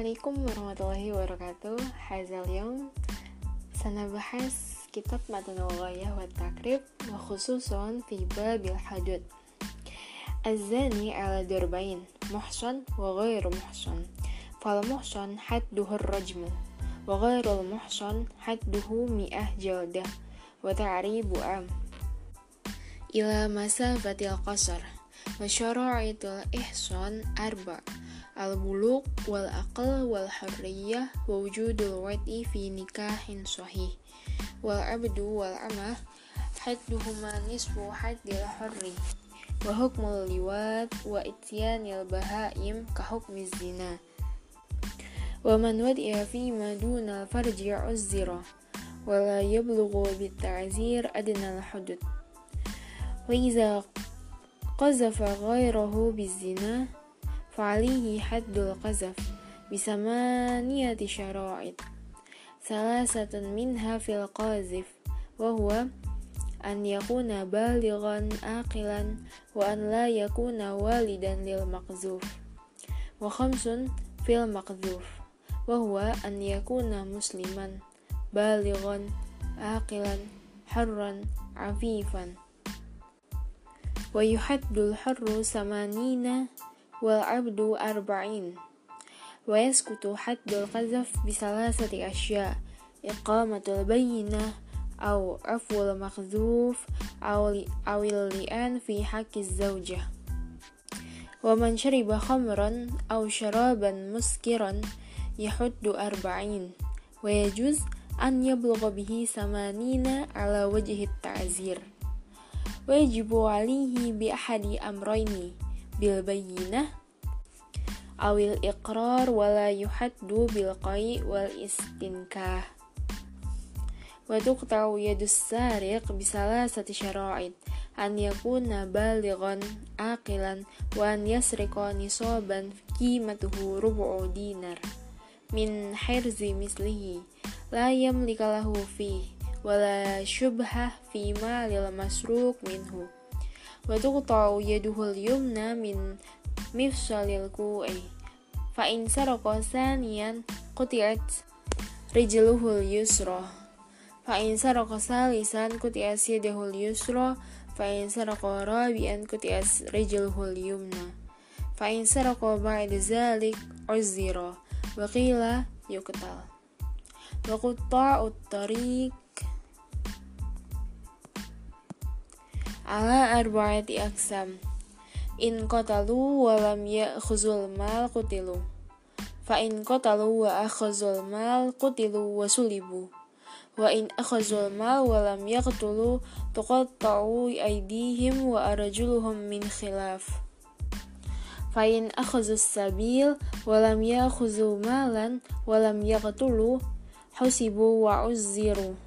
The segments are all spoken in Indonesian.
Assalamualaikum warahmatullahi wabarakatuh. Hazal Yom Sanabahas kitab Matanul Ghayah wa Takrib Wa khususon fi babil hadud. Az-zani ala durbain Muhsan wa ghairu muhsan. Fal muhsan hadduhu rajmu Wa ghairu muhsan hadduhu mi'ah jaldah Wa ta'ribu am. Ila masafatil qasar Wa syara'itul ihsan arba' al-buluk wal aql wal harriyah wujudul wati fi nikahin sahih wal abdu wal amah hadduhuma nisfu haddil harri wa hukmul liwat wa ityanil bahaim ka hukmi zina wa man wadi'a fi maduna farji uzzira wa la yablughu bit ta'zir adna al hudud wa iza qazafa ghayrahu bizina فعليه حد القذف بثمانية شرائط ثلاثة منها في القاذف وهو أن يكون بالغا عاقلا وأن لا يكون والدا للمقذوف وخمس في المقذوف وهو أن يكون مسلما بالغا عاقلا حرا عفيفا ويحد الحر ثمانين wa yaskutu haddul qazaf bisalasati asya iqamatul bayyinah aw afwul makhdhuf aw awil li'an fi haqqi zawjah wa man shariba khamran aw syaraban muskiran yahuddu arba'in wa yajuz an yablugha bihi samanina ala wajhi ta'zir wa yajibu bil bayyinah awil iqrar wala yuhaddu bil qai wal istinkah. Wa tuqta'u yadus sariq bisalasati syara'id. An yakuna balighan aqilan wa an yasriqa nisaban qimatuhu rubu'u dinar min hirzi mislihi. La yamlika lahu fi wala syubhah fi malil masruq minhu wa tuqta'u yaduhul yumna min mifsalil ku'i fa in sarqa saniyan quti'at rijluhul yusra. Fa in sarqa salisan quti'at yadahul yusra. Fa in sarqa rabi'an quti'at rijluhul yumna fa in sarqa ba'da zalik ala arba'ati aksam in qatalu wa lam ya'khuzul mal qutilu. Fa in qatalu wa akhazul mal qutilu wa sulibu. Wa in akhazul mal wa lam yaqtulu tuqatta'u aydihim wa arjuluhum min khilaf. Fa in akhazus sabil wa lam ya'khuzu malan wa lam yaqtulu husibu wa uzziru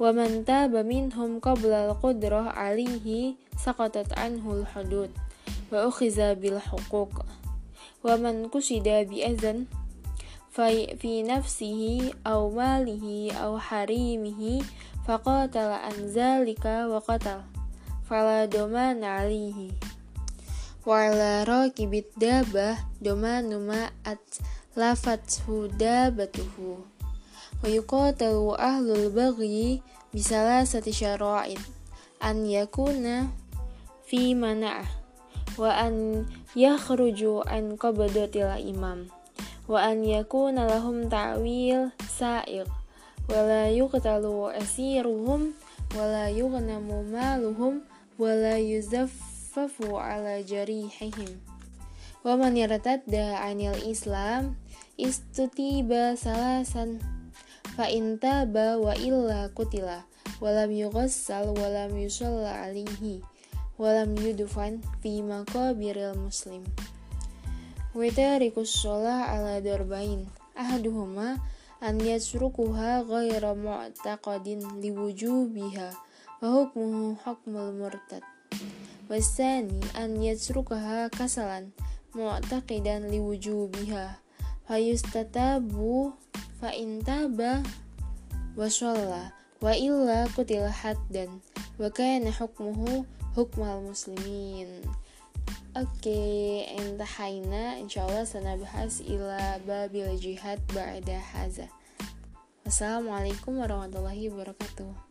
wa man taba minhum qabla al-qudrah alihi saqatat anhu al-hudud wa ukhiza bil huquq wa man kusida bi azan fi nafsihi aw malihi aw harimihi faqatala an zalika wa qatal fala domana alihi wa ala rakibid dabah domanu ma'at lafat hudabatuhu wa yuqatalu ahlul baghi bisalasati syara'id an yakuna fi wa an yakhruju an qabdatil imam wa an yakuna lahum ta'wil sa'iq wa la yuqtalu asiruhum wa la yughnamu wa la yuzaffafu ala jarihihim wa man yartadda anil islam istutiba salasan fa in taba wa illa kutila walam yughassal walam yusalla alaihi walam yudufan fi maqabiril muslim. Wa tarikus sholah ala darbain. Ahaduhuma an yasrukuha ghaira mu'taqadin liwujubiha wa hukmuhu hukmul murtad. Wasani an yasrukaha kasalan mu'taqidan liwujubiha fayustatabu fa intaba wa sholla wa illa kutila haddan wa kana hukmuhu hukmal muslimin Oke, okay, intahaina insyaallah sanabahas ila babil jihad ba'da haza. Wassalamualaikum warahmatullahi wabarakatuh.